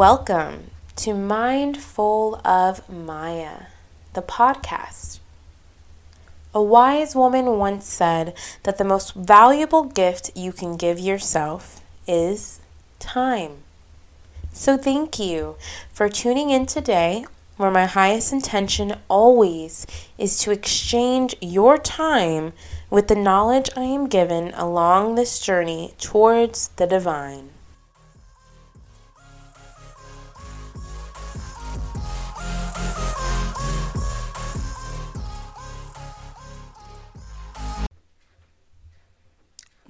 Welcome to Mindful of Maya, the podcast. A wise woman once said that the most valuable gift you can give yourself is time. So, thank you for tuning in today, where my highest intention always is to exchange your time with the knowledge I am given along this journey towards the divine.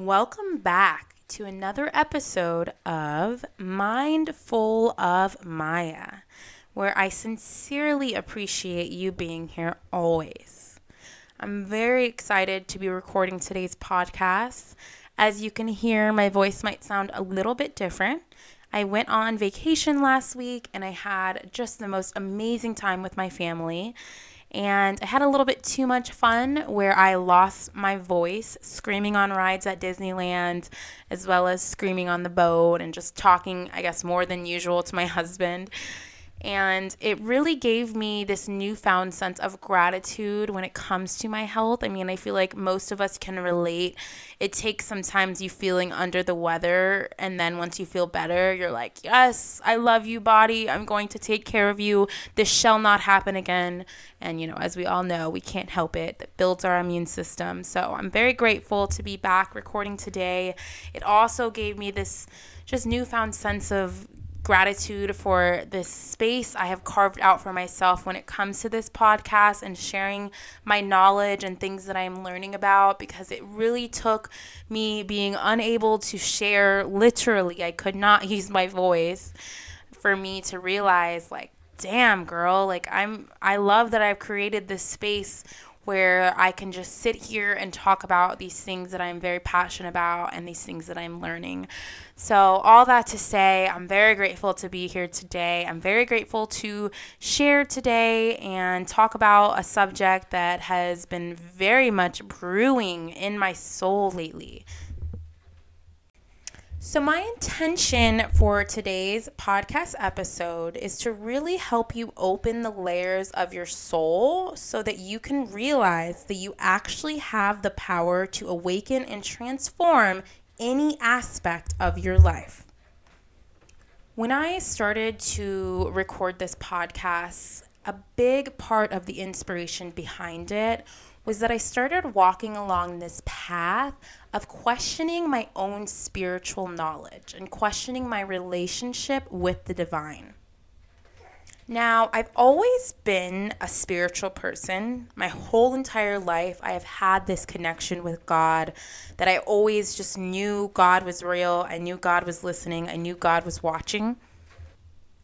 Welcome back to another episode of Mindful of Maya, where I sincerely appreciate you being here always. I'm very excited to be recording today's podcast. As you can hear, my voice might sound a little bit different. I went on vacation last week and I had just the most amazing time with my family and I had a little bit too much fun where I lost my voice screaming on rides at Disneyland, as well as screaming on the boat and just talking, I guess, more than usual to my husband. And it really gave me this newfound sense of gratitude when it comes to my health. I mean, I feel like most of us can relate. It takes sometimes you feeling under the weather, and then once you feel better, you're like, Yes, I love you, body. I'm going to take care of you. This shall not happen again. And, you know, as we all know, we can't help it. That builds our immune system. So I'm very grateful to be back recording today. It also gave me this just newfound sense of gratitude for this space I have carved out for myself when it comes to this podcast and sharing my knowledge and things that I'm learning about because it really took me being unable to share literally, I could not use my voice for me to realize like damn girl like I'm I love that I've created this space where I can just sit here and talk about these things that I'm very passionate about and these things that I'm learning. So, all that to say, I'm very grateful to be here today. I'm very grateful to share today and talk about a subject that has been very much brewing in my soul lately. So, my intention for today's podcast episode is to really help you open the layers of your soul so that you can realize that you actually have the power to awaken and transform any aspect of your life. When I started to record this podcast, a big part of the inspiration behind it was that I started walking along this path of questioning my own spiritual knowledge and questioning my relationship with the divine. Now, I've always been a spiritual person. My whole entire life, I have had this connection with God that I always just knew God was real. I knew God was listening. I knew God was watching.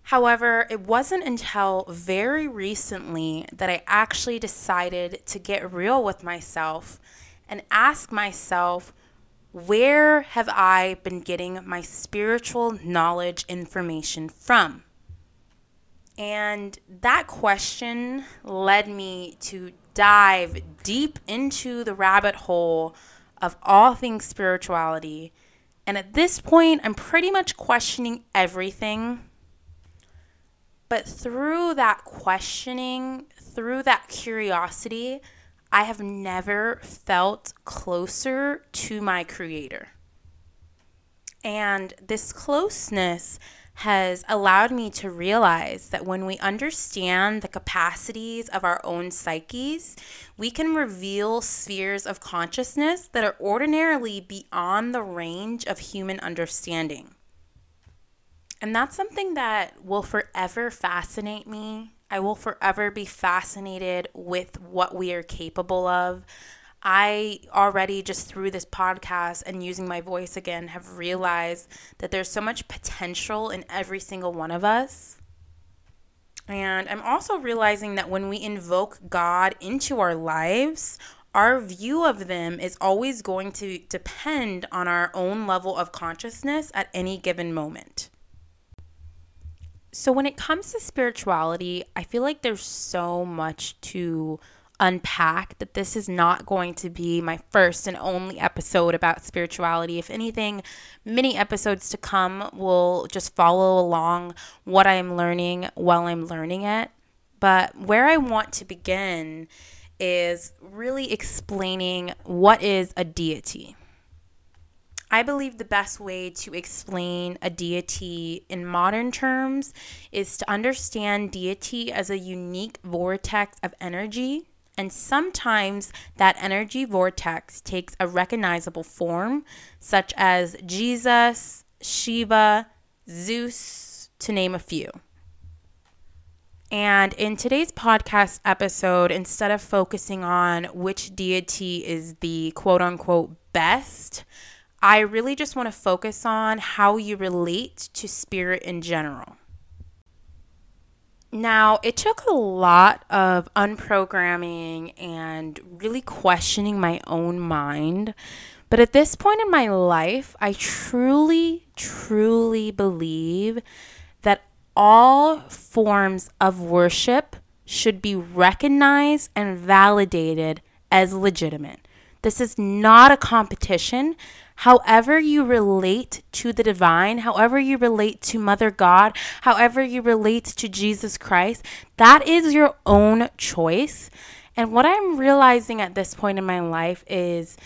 However, it wasn't until very recently that I actually decided to get real with myself and ask myself, where have I been getting my spiritual knowledge information from? And that question led me to dive deep into the rabbit hole of all things spirituality. And at this point, I'm pretty much questioning everything but through that questioning, through that curiosity, I have never felt closer to my creator. And this closeness has allowed me to realize that when we understand the capacities of our own psyches, we can reveal spheres of consciousness that are ordinarily beyond the range of human understanding. And that's something that will forever fascinate me. I will forever be fascinated with what we are capable of. I already, just through this podcast and using my voice again, have realized that there's so much potential in every single one of us. And I'm also realizing that when we invoke God into our lives, our view of them is always going to depend on our own level of consciousness at any given moment. So, when it comes to spirituality, I feel like there's so much to unpack that this is not going to be my first and only episode about spirituality. If anything, many episodes to come will just follow along what I'm learning while I'm learning it. But where I want to begin is really explaining what is a deity. I believe the best way to explain a deity in modern terms is to understand deity as a unique vortex of energy. And sometimes that energy vortex takes a recognizable form, such as Jesus, Shiva, Zeus, to name a few. And in today's podcast episode, instead of focusing on which deity is the quote unquote best, I really just want to focus on how you relate to spirit in general. Now, it took a lot of unprogramming and really questioning my own mind. But at this point in my life, I truly, truly believe that all forms of worship should be recognized and validated as legitimate. This is not a competition. However, you relate to the divine, however, you relate to Mother God, however, you relate to Jesus Christ, that is your own choice. And what I'm realizing at this point in my life is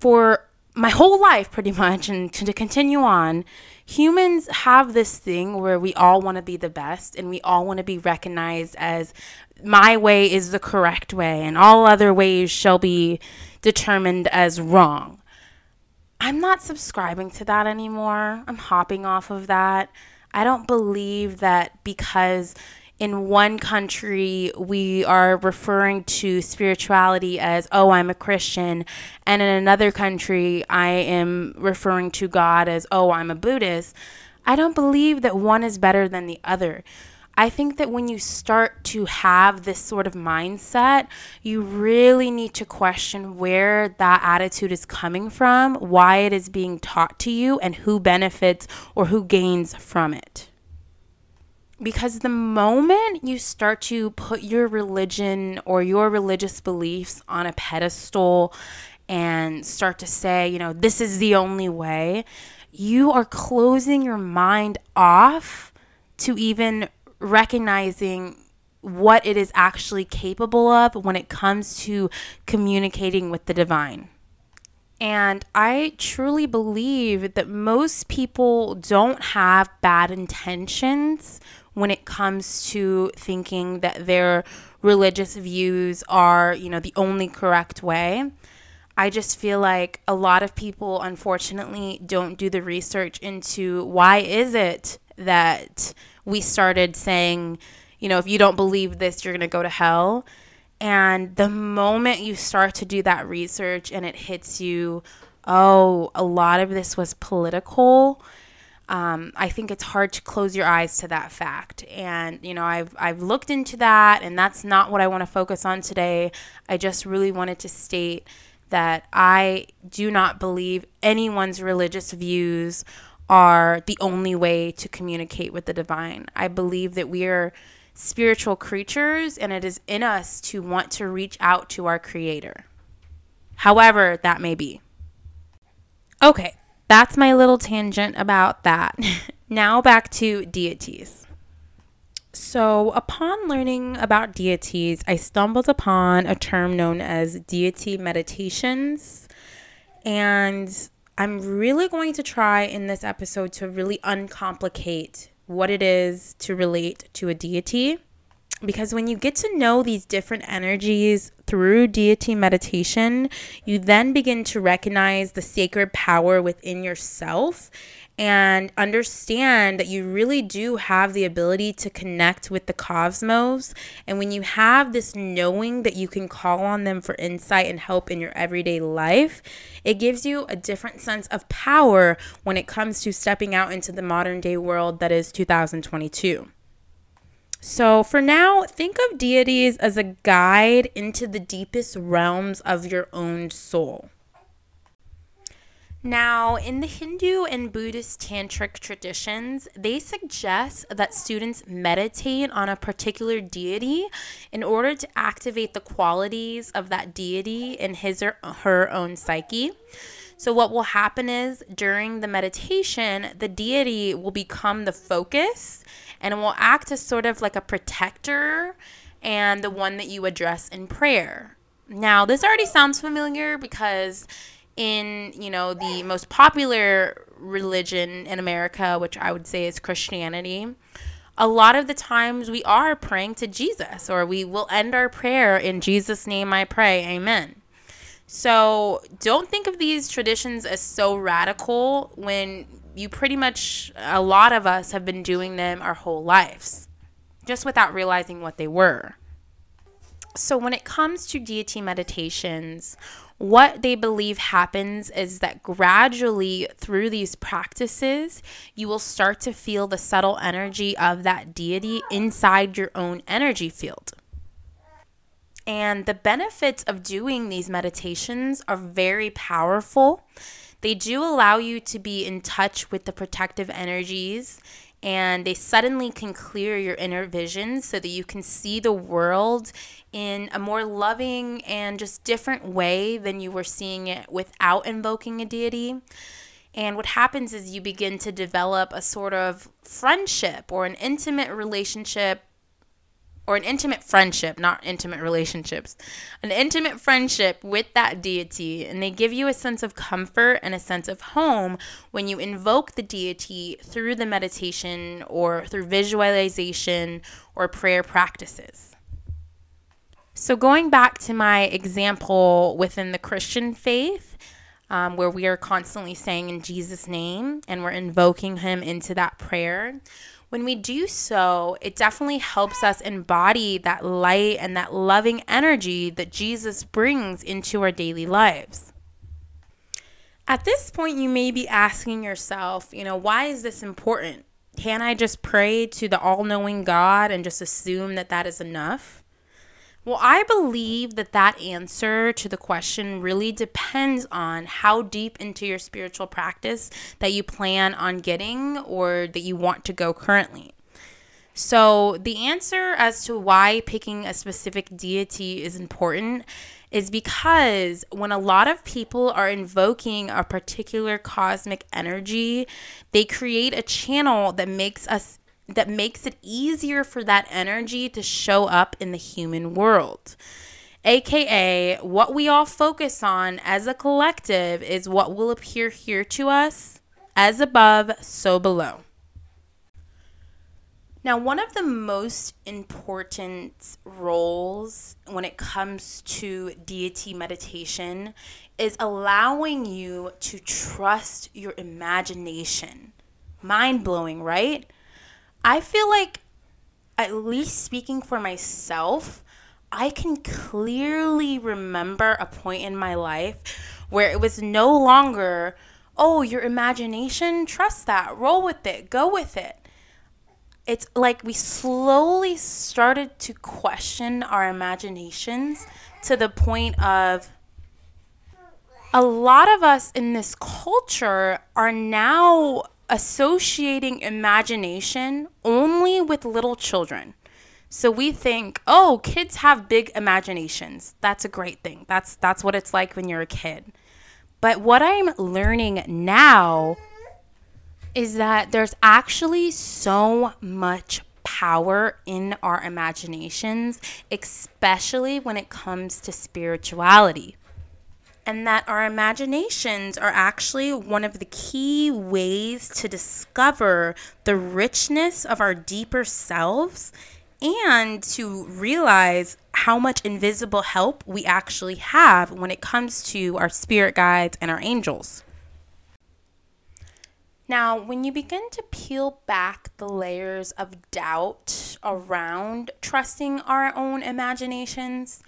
for my whole life, pretty much, and to continue on, humans have this thing where we all want to be the best and we all want to be recognized as my way is the correct way and all other ways shall be determined as wrong. I'm not subscribing to that anymore. I'm hopping off of that. I don't believe that because in one country we are referring to spirituality as oh i'm a christian and in another country i am referring to god as oh i'm a buddhist i don't believe that one is better than the other I think that when you start to have this sort of mindset, you really need to question where that attitude is coming from, why it is being taught to you, and who benefits or who gains from it. Because the moment you start to put your religion or your religious beliefs on a pedestal and start to say, you know, this is the only way, you are closing your mind off to even recognizing what it is actually capable of when it comes to communicating with the divine. And I truly believe that most people don't have bad intentions when it comes to thinking that their religious views are, you know, the only correct way. I just feel like a lot of people unfortunately don't do the research into why is it that we started saying, you know, if you don't believe this, you're going to go to hell. And the moment you start to do that research and it hits you, oh, a lot of this was political um, I think it's hard to close your eyes to that fact. And you know, I've I've looked into that, and that's not what I want to focus on today. I just really wanted to state that I do not believe anyone's religious views are the only way to communicate with the divine. I believe that we are spiritual creatures, and it is in us to want to reach out to our Creator, however that may be. Okay, that's my little tangent about that. now back to deities. So, upon learning about deities, I stumbled upon a term known as deity meditations. And I'm really going to try in this episode to really uncomplicate what it is to relate to a deity because when you get to know these different energies through deity meditation, you then begin to recognize the sacred power within yourself and understand that you really do have the ability to connect with the cosmos. And when you have this knowing that you can call on them for insight and help in your everyday life, it gives you a different sense of power when it comes to stepping out into the modern day world that is 2022. So, for now, think of deities as a guide into the deepest realms of your own soul. Now, in the Hindu and Buddhist tantric traditions, they suggest that students meditate on a particular deity in order to activate the qualities of that deity in his or her own psyche. So, what will happen is during the meditation, the deity will become the focus and will act as sort of like a protector and the one that you address in prayer. Now, this already sounds familiar because in, you know, the most popular religion in America, which I would say is Christianity, a lot of the times we are praying to Jesus or we will end our prayer in Jesus' name I pray. Amen. So don't think of these traditions as so radical when you pretty much, a lot of us have been doing them our whole lives, just without realizing what they were. So when it comes to deity meditations, what they believe happens is that gradually through these practices, you will start to feel the subtle energy of that deity inside your own energy field. And the benefits of doing these meditations are very powerful. They do allow you to be in touch with the protective energies and they suddenly can clear your inner vision so that you can see the world in a more loving and just different way than you were seeing it without invoking a deity. And what happens is you begin to develop a sort of friendship or an intimate relationship or an intimate friendship, not intimate relationships, an intimate friendship with that deity. And they give you a sense of comfort and a sense of home when you invoke the deity through the meditation or through visualization or prayer practices. So, going back to my example within the Christian faith, um, where we are constantly saying in Jesus' name and we're invoking Him into that prayer when we do so, it definitely helps us embody that light and that loving energy that Jesus brings into our daily lives. At this point, you may be asking yourself, you know, why is this important? Can I just pray to the all knowing God and just assume that that is enough? Well, I believe that that answer to the question really depends on how deep into your spiritual practice that you plan on getting or that you want to go currently. So, the answer as to why picking a specific deity is important is because when a lot of people are invoking a particular cosmic energy, they create a channel that makes us that makes it easier for that energy to show up in the human world. AKA, what we all focus on as a collective is what will appear here to us as above, so below. Now, one of the most important roles when it comes to deity meditation is allowing you to trust your imagination. Mind blowing, right? I feel like, at least speaking for myself, I can clearly remember a point in my life where it was no longer, oh, your imagination, trust that, roll with it, go with it. It's like we slowly started to question our imaginations to the point of a lot of us in this culture are now associating imagination only with little children. So we think, "Oh, kids have big imaginations. That's a great thing. That's that's what it's like when you're a kid." But what I'm learning now is that there's actually so much power in our imaginations, especially when it comes to spirituality and that our imaginations are actually one of the key ways to discover the richness of our deeper selves and to realize how much invisible help we actually have when it comes to our spirit guides and our angels. Now, when you begin to peel back the layers of doubt around trusting our own imaginations,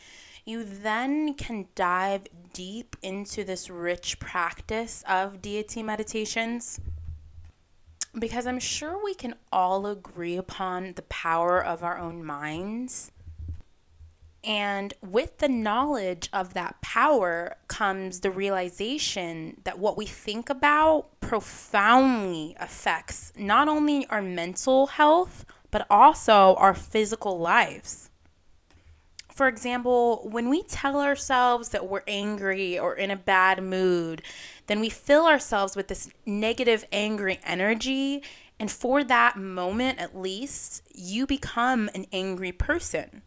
you then can dive deep into this rich practice of deity meditations because I'm sure we can all agree upon the power of our own minds. And with the knowledge of that power comes the realization that what we think about profoundly affects not only our mental health, but also our physical lives. For example, when we tell ourselves that we're angry or in a bad mood, then we fill ourselves with this negative, angry energy. And for that moment, at least, you become an angry person.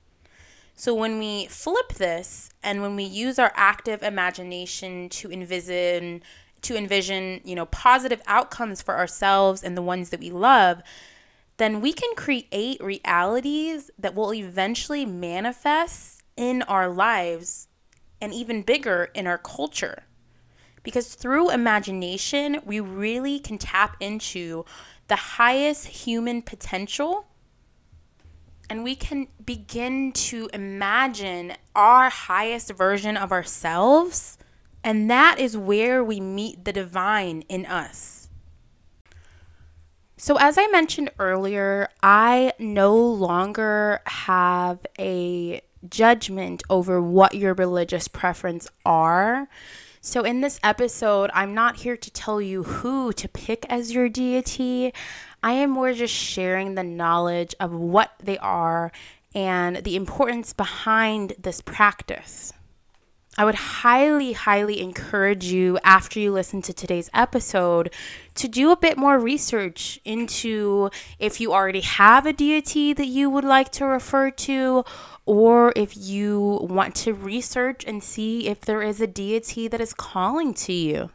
So when we flip this and when we use our active imagination to envision to envision, you know, positive outcomes for ourselves and the ones that we love, then we can create realities that will eventually manifest in our lives and even bigger in our culture. Because through imagination, we really can tap into the highest human potential and we can begin to imagine our highest version of ourselves. And that is where we meet the divine in us. So, as I mentioned earlier, I no longer have a judgment over what your religious preference are. So, in this episode, I'm not here to tell you who to pick as your deity. I am more just sharing the knowledge of what they are and the importance behind this practice. I would highly, highly encourage you after you listen to today's episode to do a bit more research into if you already have a deity that you would like to refer to, or if you want to research and see if there is a deity that is calling to you.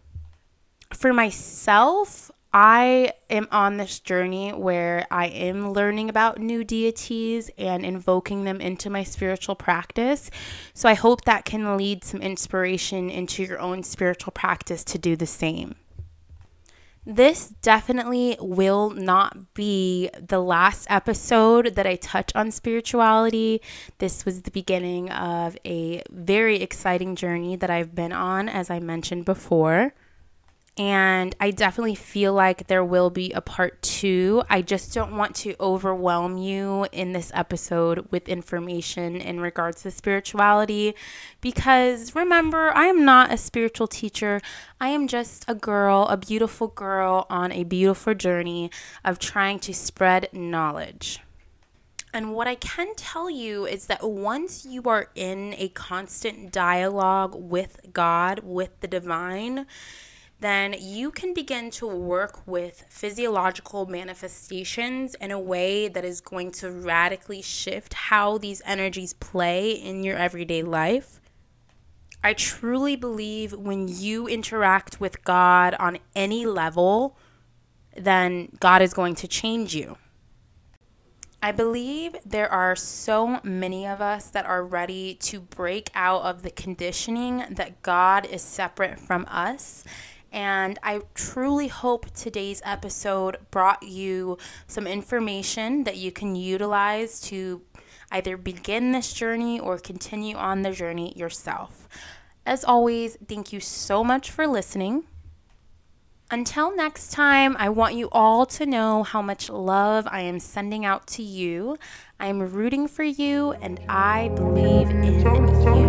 For myself, I am on this journey where I am learning about new deities and invoking them into my spiritual practice. So I hope that can lead some inspiration into your own spiritual practice to do the same. This definitely will not be the last episode that I touch on spirituality. This was the beginning of a very exciting journey that I've been on, as I mentioned before. And I definitely feel like there will be a part two. I just don't want to overwhelm you in this episode with information in regards to spirituality because remember, I am not a spiritual teacher. I am just a girl, a beautiful girl on a beautiful journey of trying to spread knowledge. And what I can tell you is that once you are in a constant dialogue with God, with the divine, then you can begin to work with physiological manifestations in a way that is going to radically shift how these energies play in your everyday life. I truly believe when you interact with God on any level, then God is going to change you. I believe there are so many of us that are ready to break out of the conditioning that God is separate from us and I truly hope today's episode brought you some information that you can utilize to either begin this journey or continue on the journey yourself. As always, thank you so much for listening. Until next time, I want you all to know how much love I am sending out to you. I am rooting for you and I believe in you.